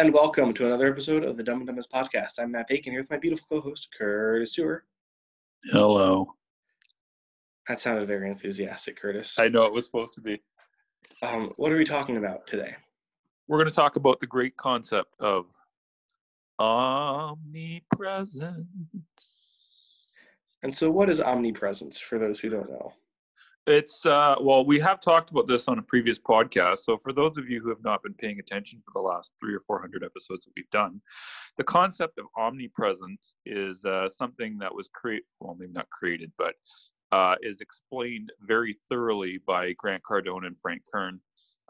and welcome to another episode of the Dumb and Dumbest podcast. I'm Matt Bacon here with my beautiful co-host Curtis Sewer. Hello. That sounded very enthusiastic, Curtis. I know it was supposed to be. Um, what are we talking about today? We're going to talk about the great concept of omnipresence. And so, what is omnipresence for those who don't know? It's, uh, well, we have talked about this on a previous podcast. So, for those of you who have not been paying attention for the last three or 400 episodes that we've done, the concept of omnipresence is uh, something that was created, well, maybe not created, but uh, is explained very thoroughly by Grant Cardone and Frank Kern,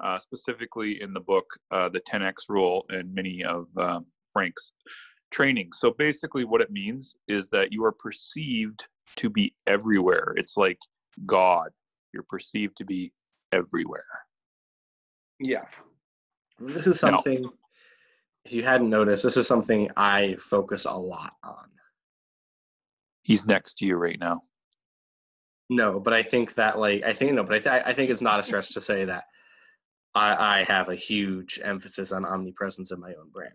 uh, specifically in the book uh, The 10X Rule and many of uh, Frank's training. So basically, what it means is that you are perceived to be everywhere. It's like God. You're perceived to be everywhere. Yeah, this is No. something. If you hadn't noticed, this is something I focus a lot on. He's next to you right now. No, but I think that like I think no, but I, th- I think it's not a stretch to say that I, I have a huge emphasis on omnipresence in my own brand.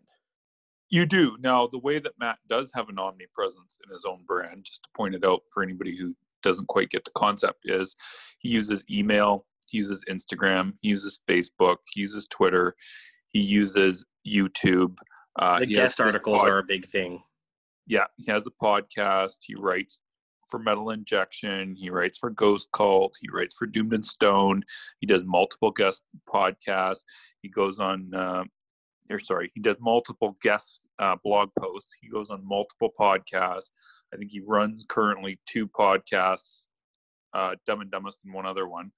You do. Now, the way that Matt does have an omnipresence in his own brand, just to point it out for anybody who doesn't quite get the concept, is he uses email, he uses Instagram, he uses Facebook, he uses Twitter, he uses YouTube. Uh, the guest articles pod- are a big thing. yeah, he has a podcast. He writes for Metal Injection. He writes for Ghost Cult. He writes for Doomed and Stoned. He does multiple guest podcasts. He goes on, uh, or sorry, he does multiple guest uh, blog posts. He goes on multiple podcasts. I think he runs currently two podcasts, uh, Dumb and Dumbest and one other one.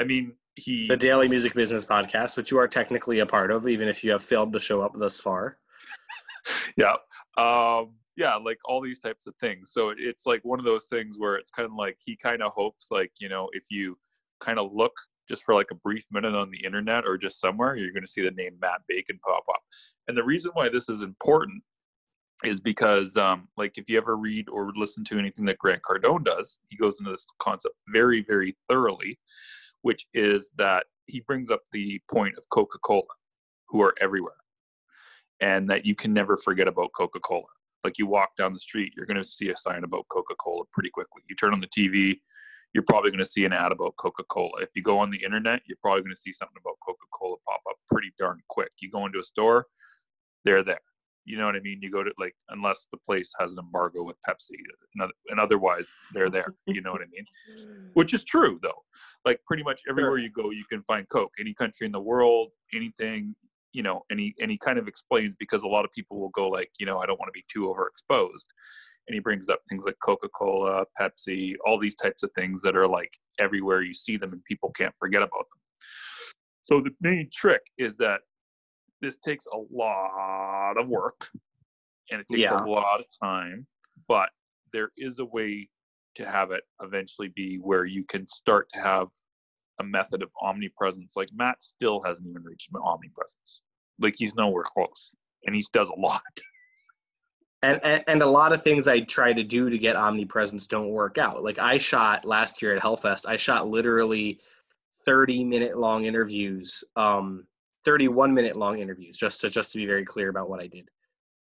I mean, he The Daily Music Business Podcast, which you are technically a part of, even if you have failed to show up thus far. yeah um yeah like all these types of things so it's like one of those things where it's kind of like he kind of hopes like you know if you kind of look just for like a brief minute on the internet or just somewhere you're going to see the name matt bacon pop up and the reason why this is important is because um like if you ever read or listen to anything that grant cardone does he goes into this concept very very thoroughly which is that he brings up the point of coca-cola who are everywhere and that you can never forget about Coca Cola. Like you walk down the street, you're going to see a sign about Coca Cola pretty quickly. You turn on the TV, you're probably going to see an ad about Coca Cola. If you go on the internet, you're probably going to see something about Coca Cola pop up pretty darn quick. You go into a store, they're there. You know what I mean? You go to like, unless the place has an embargo with Pepsi, and otherwise they're there. You know what I mean? Which is true though. Like pretty much everywhere you go, you can find Coke. Any country in the world, anything, you know and he and he kind of explains because a lot of people will go like you know i don't want to be too overexposed and he brings up things like coca-cola pepsi all these types of things that are like everywhere you see them and people can't forget about them so the main trick is that this takes a lot of work and it takes Yeah. a lot of time but there is a way to have it eventually be where you can start to have a method of omnipresence. Like Matt still hasn't even reached omnipresence. Like he's nowhere close, and he does a lot. And, and and a lot of things I try to do to get omnipresence don't work out. Like I shot last year at Hellfest, I shot literally 30 minute long interviews, um, 31 minute long interviews, just to just to be very clear about what I did.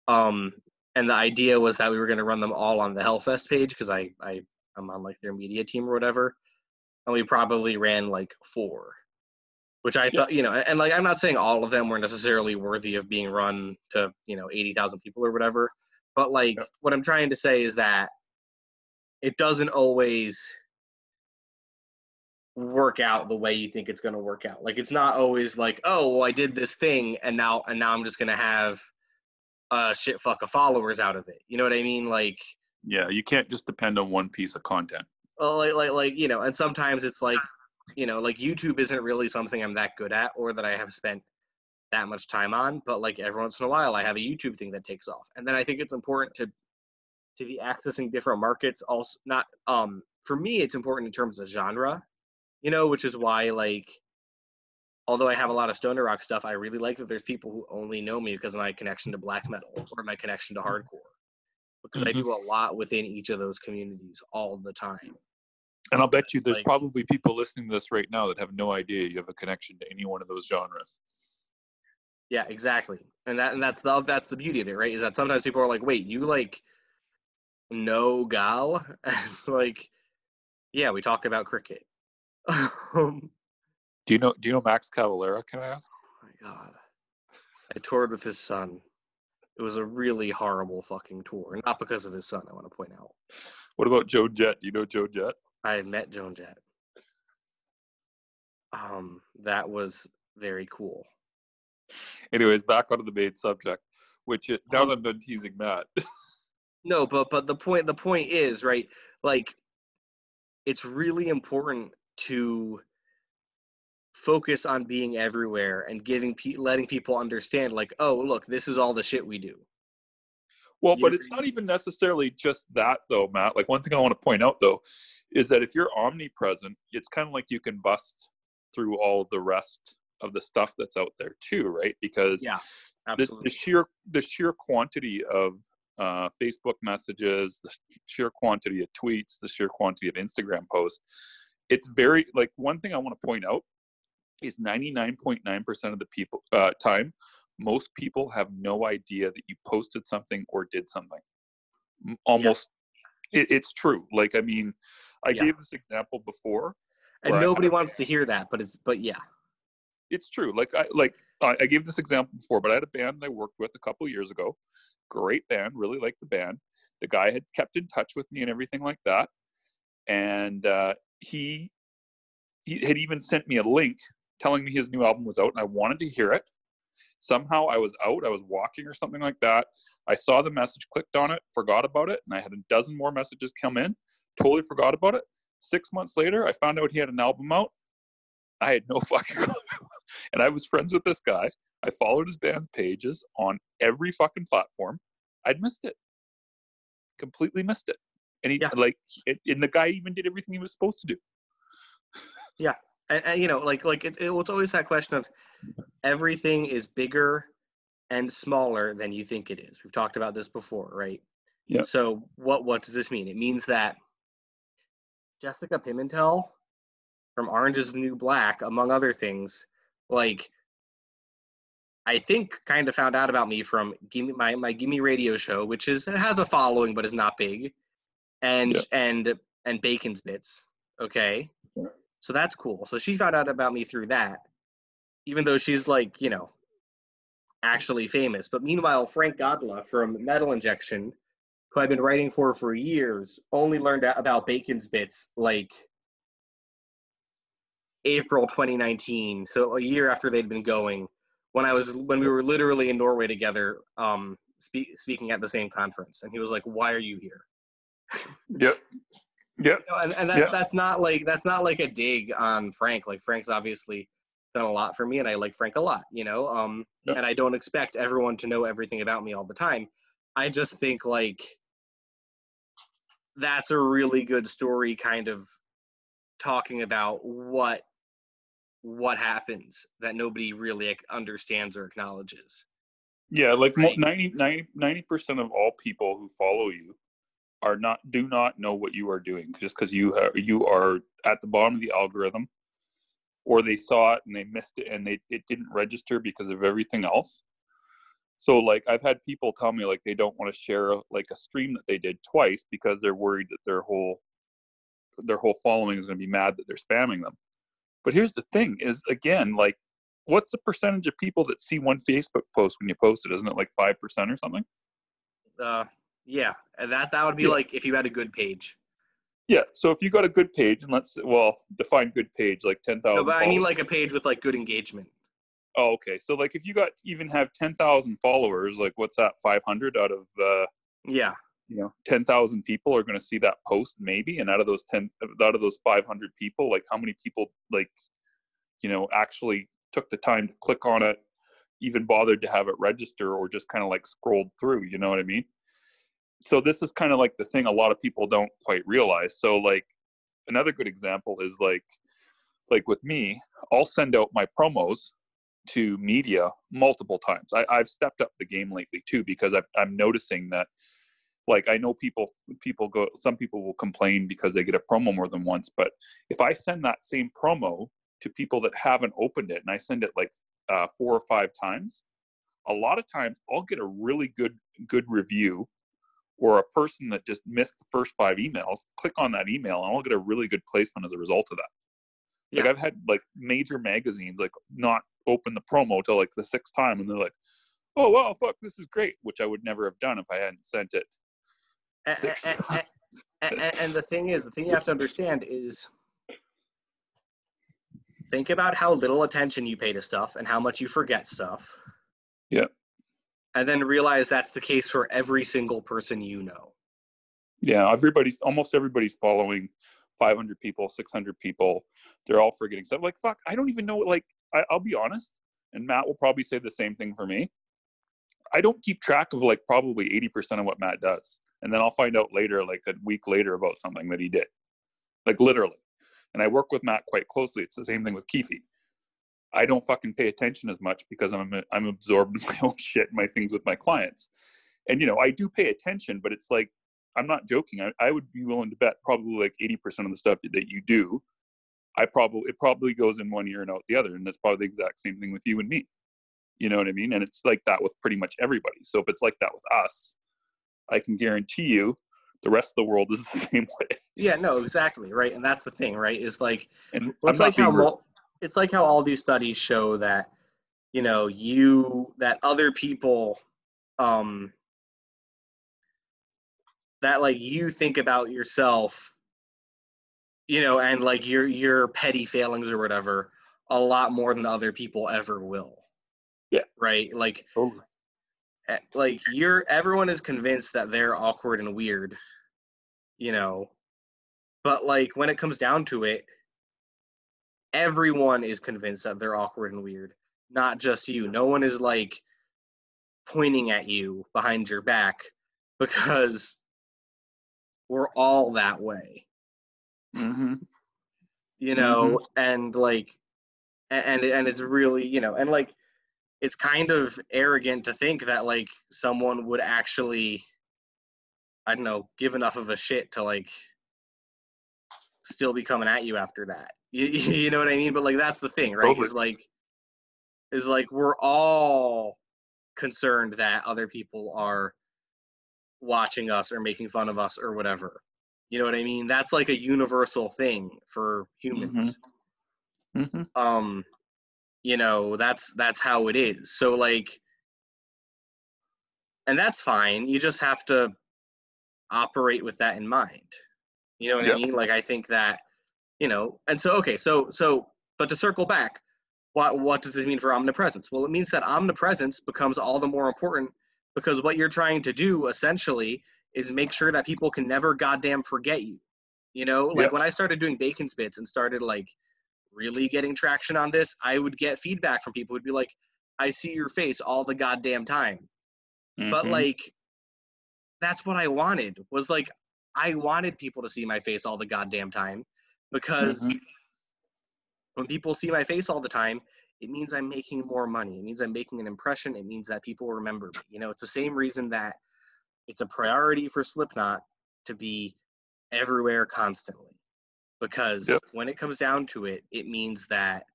Um, and the idea was that we were going to run them all on the Hellfest page because I I I'm on like their media team or whatever, and we probably ran like four. Which I thought, you know, and like I'm not saying all of them were necessarily worthy of being run to, you know, 80,000 people or whatever, but like Yep. what I'm trying to say is that it doesn't always work out the way you think it's going to work out. Like it's not always like, oh, well, I did this thing and now and now I'm just going to have a shit fuck of followers out of it. You know what I mean? Like Yeah, you can't just depend on one piece of content. well, like like like you know, and sometimes it's like you know, like YouTube isn't really something I'm that good at or that I have spent that much time on, but like every once in a while I have a YouTube thing that takes off. And then I think it's important to to be accessing different markets. Also, not um for me, it's important in terms of genre, you know, which is why like. Although I have a lot of stoner rock stuff, I really like that there's people who only know me because of my connection to black metal or my connection to hardcore. Because I Mhm. do a lot within each of those communities all the time. And I'll bet you there's Like- probably people listening to this right now that have no idea you have a connection to any one of those genres. Yeah, exactly. And that and that's the that's the beauty of it, right? Is that sometimes people are like, "Wait, you like know Gaahl?" It's like, yeah, we talk about cricket. oh Do you know do you know Max Cavalera, can I ask? my god. I toured with his son. It was a really horrible fucking tour. Not because of his son, I want to point out. What about Joe Jett? Do you know Joe Jett? I met Joan Jett. Um, that was very cool. Anyways, back onto the main subject, which it, now Um, that I'm done teasing Matt. No, but but the point the point is right. Like, it's really important to focus on being everywhere and giving pe- letting people understand like, oh, look, this is all the shit we do. Well, You but agree? it's not even necessarily just that, though, Matt. Like one thing I want to point out, though, is that if you're omnipresent, it's kind of like you can bust through all the rest of the stuff that's out there too, right? Because Yeah, the, the, sheer the sheer quantity of uh, Facebook messages, the sheer quantity of tweets, the sheer quantity of Instagram posts, it's very like one thing I want to point out is 99.9% of the people uh, time most people have no idea that you posted something or did something. Almost it, it's true. Like i mean i Yeah. gave this example before and I nobody wants to hear that, but it's but yeah, it's true. Like I like I, gave this example before, but I had a band I worked with a couple years ago. Great band, really liked the band. The guy had kept in touch with me and everything like that, and uh, he he had even sent me a link telling me his new album was out, and I wanted to hear it. Somehow I was out, I was walking or something like that. I saw the message, clicked on it, forgot about it, and I had a dozen more messages come in. Totally forgot about it. Six months later, I found out he had an album out. I had no fucking clue. And I was friends with this guy. I followed his band's pages on every fucking platform. I'd missed it. Completely missed it. And he Yeah. like it, and the guy even did everything he was supposed to do. and, and you know, like like it, it was always that question of everything is bigger and smaller than you think it is. We've talked about this before, right? Yeah. So what what does this mean? It means that Jessica Pimentel from Orange is the New Black, among other things, like I think kind of found out about me from Gimme my my Gimme Radio show, which is has a following but is not big, and Yeah. and and Bacon's Bits. Okay, Yeah. so that's cool. So she found out about me through that, even though she's like you know actually famous. But meanwhile, Frank Godla from Metal Injection, who I've been writing for for years, only learned about Bacon's Bits like April 2019, so a year after they'd been going, when I was when we were literally in Norway together, um, spe- speaking at the same conference, and he was like, "Why are you here?" Yep. Yep. You know, and, and that's Yeah. that's not like that's not like a dig on Frank. Like Frank's obviously done a lot for me, and I like Frank a lot. You know, um, Yeah. and I don't expect everyone to know everything about me all the time. I just think like that's a really good story, kind of talking about what what happens that nobody really understands or acknowledges. Yeah, like Right. 90 90 percent of all people who follow you are not do not know what you are doing just because you ha- you are at the bottom of the algorithm, or they saw it and they missed it and they it didn't register because of everything else. So like I've had people tell me like they don't want to share like a stream that they did twice because they're worried that their whole their whole following is going to be mad that they're spamming them. But here's the thing: is again like what's the percentage of people that see one Facebook post when you post it? Isn't it like five percent or something? Uh, yeah, and that that would be Yeah. like if you had a good page. Yeah. So if you got a good page, and let's well define good page like ten No, but I mean like a page with like good engagement. oh, okay. So like if you got even have ten thousand followers, like what's that? Five hundred out of uh, Yeah, you know ten thousand people are going to see that post maybe, and out of those ten, out of those five hundred people, like how many people like you know actually took the time to click on it, even bothered to have it register, or just kind of like scrolled through? You know what I mean? so this is kind of like the thing a lot of people don't quite realize so like another good example is like like with me i'll send out my promos to media multiple times I, i've stepped up the game lately too because I've, i'm noticing that like i know people people go some people will complain because they get a promo more than once but if i send that same promo to people that haven't opened it and i send it like uh, four or five times a lot of times i'll get a really good good review or a person that just missed the first five emails click on that email and i'll get a really good placement as a result of that yeah. like i've had like major magazines like not open the promo till like the sixth time and they're like oh wow fuck this is great which i would never have done if i hadn't sent it Eh, eh, six a- a- a- a- and the thing is, the thing you have to understand is think about how little attention you pay to stuff and how much you forget stuff. Yeah. And then realize that's the case for every single person you know. yeah everybody's almost everybody's following 500 people 600 people they're all forgetting stuff like fuck i don't even know like I, i'll be honest and matt will probably say the same thing for me i don't keep track of like probably 80% of what matt does and then i'll find out later like a week later about something that he did. Like literally. And i work with matt quite closely. It's the same thing with Keefe. i don't fucking pay attention as much because i'm i'm absorbed in my own shit my things with my clients. And you know i do pay attention but it's like i'm not joking. I, I would be willing to bet probably like 80% of the stuff that you do i probably it probably goes in one ear and out the other and that's probably the exact same thing with you and me. You know what i mean? And it's like that with pretty much everybody. So if it's like that with us i can guarantee you the rest of the world is the same way Yeah, no, exactly, right? And that's the thing, right? Is like and it's like how it's like how all these studies show that you know you that other people um that like you think about yourself you know and like your your petty failings or whatever a lot more than other people ever will Yeah. right like Totally. Eh, like you're everyone is convinced that they're awkward and weird you know? But like when it comes down to it everyone is convinced that they're awkward and weird not just you. No one is like pointing at you behind your back because we're all that way. Mm-hmm. you know? And like and and it's really you know and like it's kind of arrogant to think that like someone would actually i don't know give enough of a shit to like still be coming at you after that. You, you know what i mean? But like that's the thing right? Totally. is like is like we're all concerned that other people are watching us or making fun of us or whatever. You know what i mean? That's like a universal thing for humans. Mm-hmm. um you know that's that's how it is. So like and that's fine. You just have to operate with that in mind. You know what Yep. i mean? Like i think that you know and so okay so so but to circle back what what does this mean for omnipresence? Well it means that omnipresence becomes all the more important because what you're trying to do essentially is make sure that people can never goddamn forget you. You know like Yep. when i started doing Bacon's Bits and started like really getting traction on this i would get feedback from people. Who'd be like i see your face all the goddamn time. But Mhm. like that's what i wanted was like i wanted people to see my face all the goddamn time because Mhm. when people see my face all the time it means i'm making more money. It means i'm making an impression. It means that people remember me. You know it's the same reason that it's a priority for slipknot to be everywhere constantly because Yep. when it comes down to it it means that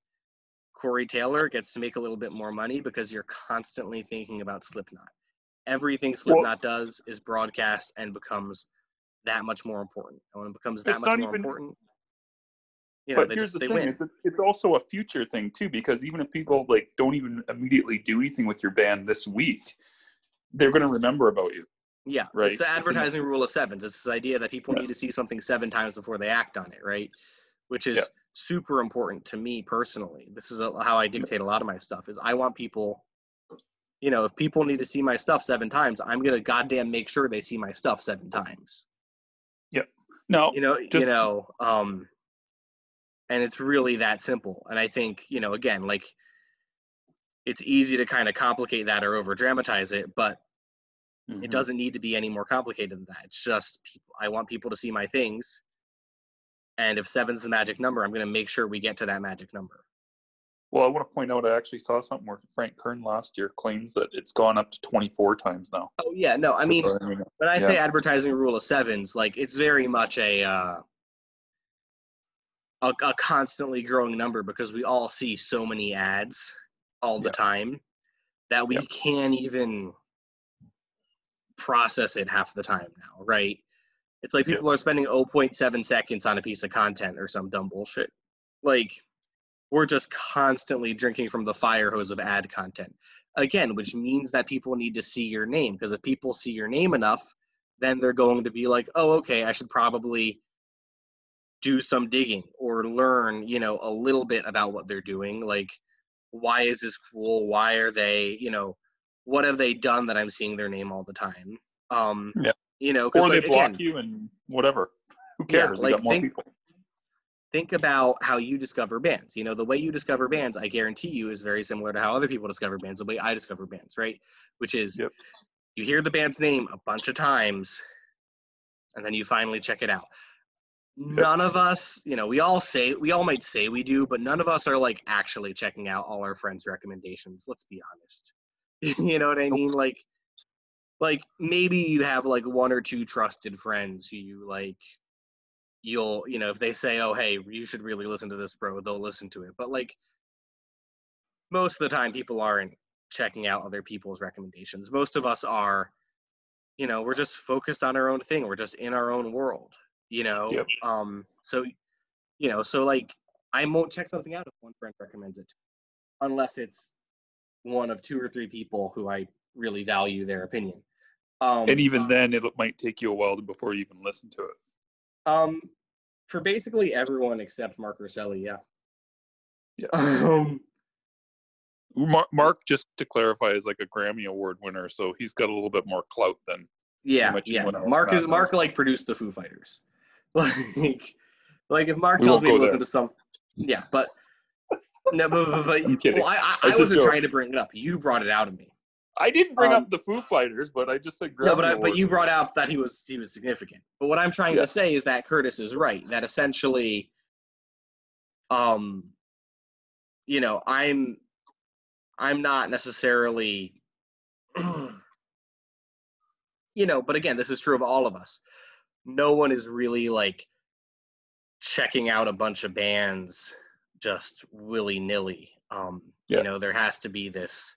corey taylor gets to make a little bit more money because you're constantly thinking about slipknot. Everything slipknot does is broadcast and becomes that much more important. And when it becomes that much more even- important you know but they here's just the they thing that it's also a future thing too because even if people like don't even immediately do anything with your band this week they're going to remember about you Yeah, Right. it's the advertising rule of sevens. It's this idea that people Yeah. need to see something seven times before they act on it, right? Which is Yeah. super important to me personally. This is a, how I dictate a lot of my stuff. Is I want people, you know, if people need to see my stuff seven times, I'm gonna goddamn make sure they see my stuff seven times. Yep. No You know, you know, um, and it's really that simple. And I think, you know, again, like it's easy to kind of complicate that or over dramatize it, but Mhm. It doesn't need to be any more complicated than that. It's just people, I want people to see my things. And if seven's the magic number, I'm going to make sure we get to that magic number. Well, I want to point out I actually saw something where Frank Kern last year claims that it's gone up to 24 times now. Oh yeah, no, I mean, I mean, when I say advertising rule of sevens, like it's very much a uh, a, a constantly growing number because we all see so many ads all the Yeah. time that we Yep. can't even process it half the time now, right? It's like people are spending 0.7 seconds on a piece of content or some dumb bullshit. Like we're just constantly drinking from the fire hose of ad content. Again, which means that people need to see your name because if people see your name enough, then they're going to be like, "Oh, okay, I should probably do some digging or learn, you know, a little bit about what they're doing. Like, why is this cool? Why are they, you know, what have they done that I'm seeing their name all the time? Um, Yeah. you know, or they like, block again, you and whatever. Who Yeah, cares? like, got more think- people. think about how you discover bands. You know, the way you discover bands, I guarantee you, is very similar to how other people discover bands, the way I discover bands, right? Which is Yep. you hear the band's name a bunch of times and then you finally check it out. None of us, you know, we all say, we all might say we do, but none of us are like actually checking out all our friends' recommendations. Let's be honest. you know what I mean? Like, like maybe you have like one or two trusted friends who you like you'll you know if they say oh hey you should really listen to this bro they'll listen to it. But like most of the time people aren't checking out other people's recommendations. Most of us are you know we're just focused on our own thing. We're just in our own world you know? Yep. um so you know so like i won't check something out if one friend recommends it unless it's one of two or three people who i really value their opinion um And even then, it might take you a while to- before you even listen to it. Um, for basically everyone except Mark Rosselli, yeah. Yeah. Um, Mar- Mark, just to clarify, is like a Grammy Award winner, so he's got a little bit more clout than. yeah, much yeah. Mark is. Mark like produced the Foo Fighters. Like, like if Mark tells me to listen there. to some, yeah, but no, but, but, but I'm kidding. well, I, I, It's I a wasn't trying to bring it up. You brought it out of me. I didn't bring Um, up the Foo Fighters, but I just said Grammy no, but I, but you brought out that he was he was significant. But what I'm trying Yeah. to say is that Curtis is right. That essentially, um, you know, I'm I'm not necessarily, you know, but again, this is true of all of us. No one is really like checking out a bunch of bands just willy nilly. Um, Yeah. You know, there has to be this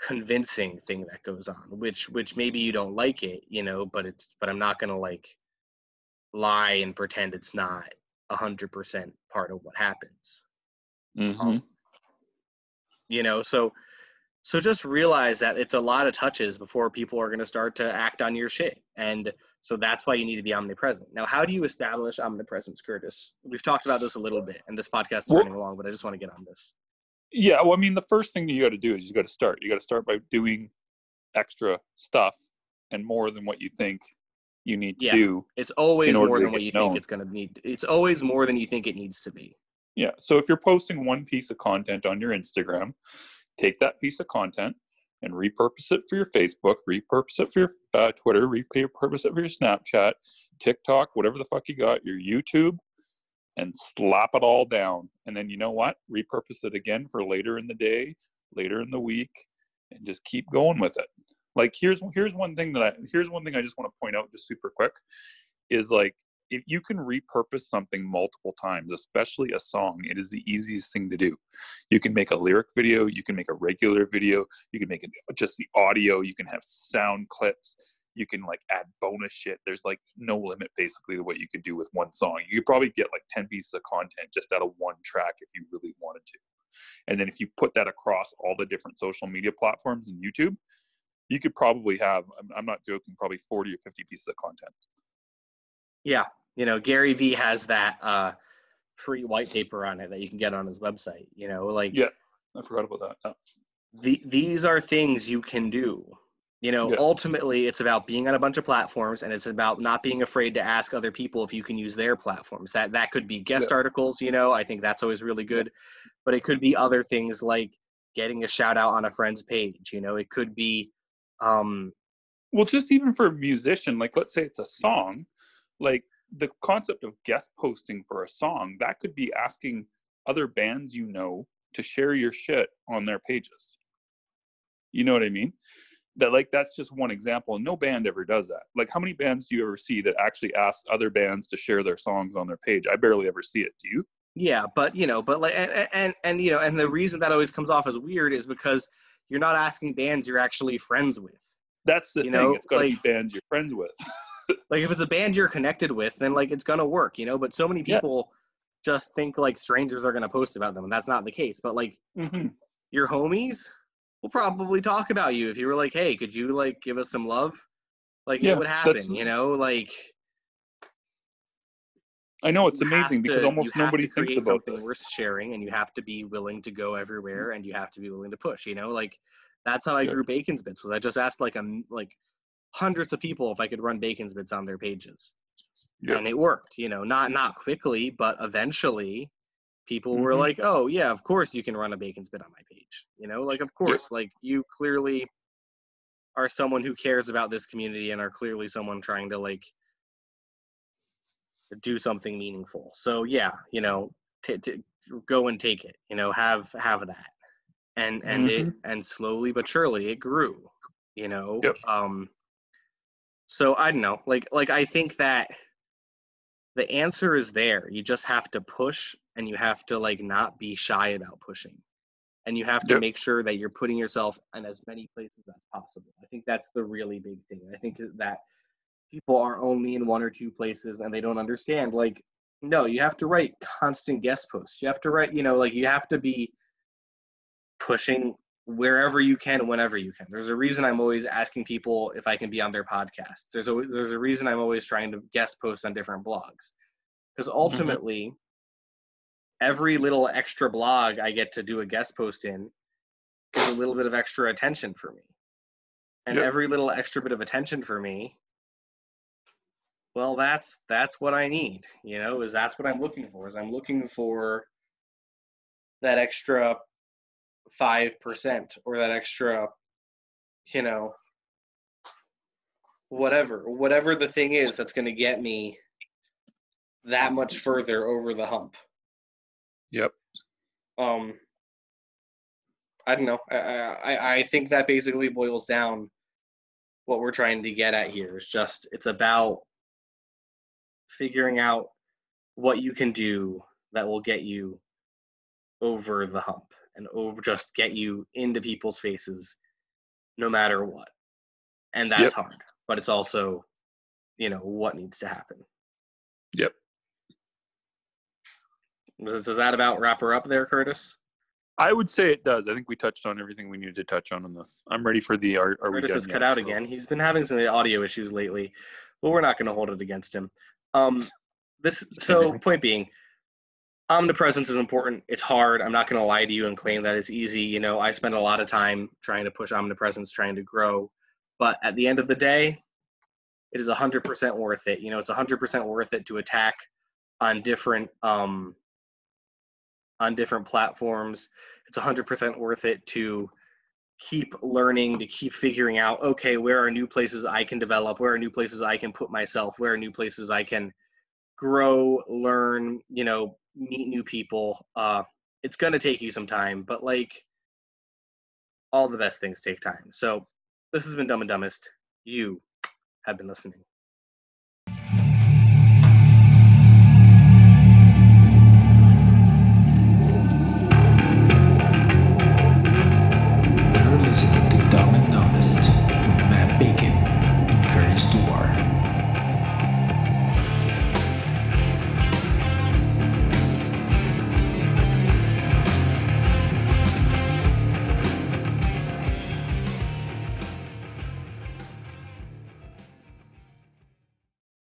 convincing thing that goes on which which maybe you don't like it you know but it's but i'm not gonna like lie and pretend it's not a hundred percent part of what happens Mhm. um, you know so so just realize that it's a lot of touches before people are going to start to act on your shit and so that's why you need to be omnipresent now how do you establish omnipresence curtis we've talked about this a little bit and this podcast is Well- running along but i just want to get on this Yeah, well, I mean, the first thing you got to do is you got to start. You got to start by doing extra stuff and more than what you think you need to Yeah. do. it's always more than what you think it's going to need it's always more than you think it needs to be Yeah. So if you're posting one piece of content on your Instagram, take that piece of content and repurpose it for your Facebook, repurpose it for your uh, Twitter, repurpose it for your Snapchat, TikTok, whatever the fuck you got, your YouTube, and slap it all down. And then you know what? Repurpose it again for later in the day, later in the week, and just keep going with it. Like here's here's one thing that I here's one thing I just want to point out just super quick is like if you can repurpose something multiple times, especially a song, it is the easiest thing to do. You can make a lyric video, you can make a regular video, you can make it just the audio, you can have sound clips, you can like add bonus shit. There's like no limit basically to what you could do with one song. You could probably get like 10 pieces of content just out of one track if you really wanted to. And then if you put that across all the different social media platforms and YouTube, you could probably have, I'm, not joking, probably 40 or 50 pieces of content. Yeah, you know, Gary Vee has that uh, free white paper on it that you can get on his website. You know, like Yeah. I forgot about that. Uh, the, these are things you can do. You know, Yeah. ultimately, it's about being on a bunch of platforms, and it's about not being afraid to ask other people if you can use their platforms. That that could be guest articles. You know, I think that's always really good, but it could be other things like getting a shout out on a friend's page. You know, it could be, um, Well, just even for a musician, like let's say it's a song, like the concept of guest posting for a song, that could be asking other bands you know to share your shit on their pages. You know what I mean? That like that's just one example. No band ever does that. Like how many bands do you ever see that actually ask other bands to share their songs on their page? I barely ever see it. Do you? Yeah, but you know, but like, and, and and you know, and the reason that always comes off as weird is because you're not asking bands you're actually friends with. That's the You thing. know, it's got to like- be bands you're friends with. Like if it's a band you're connected with, then like it's gonna work, you know. But so many Yeah. people just think like strangers are gonna post about them, and that's not the case. But like Mm-hmm. your homies will probably talk about you if you were like, hey, could you like give us some love? Like Yeah, it would happen, you know. Like I know it's amazing because almost nobody thinks about something this. worth sharing and you have to be willing to go everywhere and you have to be willing to push you know like that's how i Yeah. grew bacon's bits was i just asked like um like hundreds of people if i could run bacon's bits on their pages Yeah. and it worked you know not not quickly but eventually people were Mhm. like oh yeah of course you can run a bacon's bit on my page you know like of course like you clearly are someone who cares about this community and are clearly someone trying to like do something meaningful. So yeah, you know, t- t- go and take it. You know, have have that, and and it and slowly but surely it grew. You know, Yep. um. So I don't know, like like I think that the answer is there. You just have to push, and you have to like not be shy about pushing, and you have to Yep. make sure that you're putting yourself in as many places as possible. I think that's the really big thing. I think that people are only in one or two places and they don't understand like no you have to write constant guest posts you have to write you know like you have to be pushing wherever you can whenever you can. There's a reason i'm always asking people if i can be on their podcasts there's a there's a reason i'm always trying to guest post on different blogs. Because mm-hmm. ultimately every little extra blog i get to do a guest post in is a little bit of extra attention for me. And Yep. every little extra bit of attention for me well that's that's what i need you know is that's what i'm looking for is i'm looking for that extra 5% or that extra you know whatever whatever the thing is that's going to get me that much further over the hump. Yep. um i don't know. I i i think that basically boils down what we're trying to get at here. Is just it's about figuring out what you can do that will get you over the hump and over just get you into people's faces no matter what and that's Yep. hard but it's also you know what needs to happen Yep. does, does that about wrap her up there curtis I would say it does. I think we touched on everything we needed to touch on on this. I'm ready for the are, are we Curtis done is yet? cut out So- again. He's been having some audio issues lately, but we're not going to hold it against him. Um, this so point being, omnipresence is important. It's hard. I'm not going to lie to you and claim that it's easy. You know, I spend a lot of time trying to push omnipresence, trying to grow, but at the end of the day, it is 100% worth it. You know, it's 100% worth it to attack on different um, on different platforms. It's 100% worth it to keep learning to keep figuring out okay where are new places i can develop where are new places i can put myself where are new places i can grow learn you know meet new people uh it's going to take you some time but like all the best things take time. So this has been dumb and dumbest. You have been listening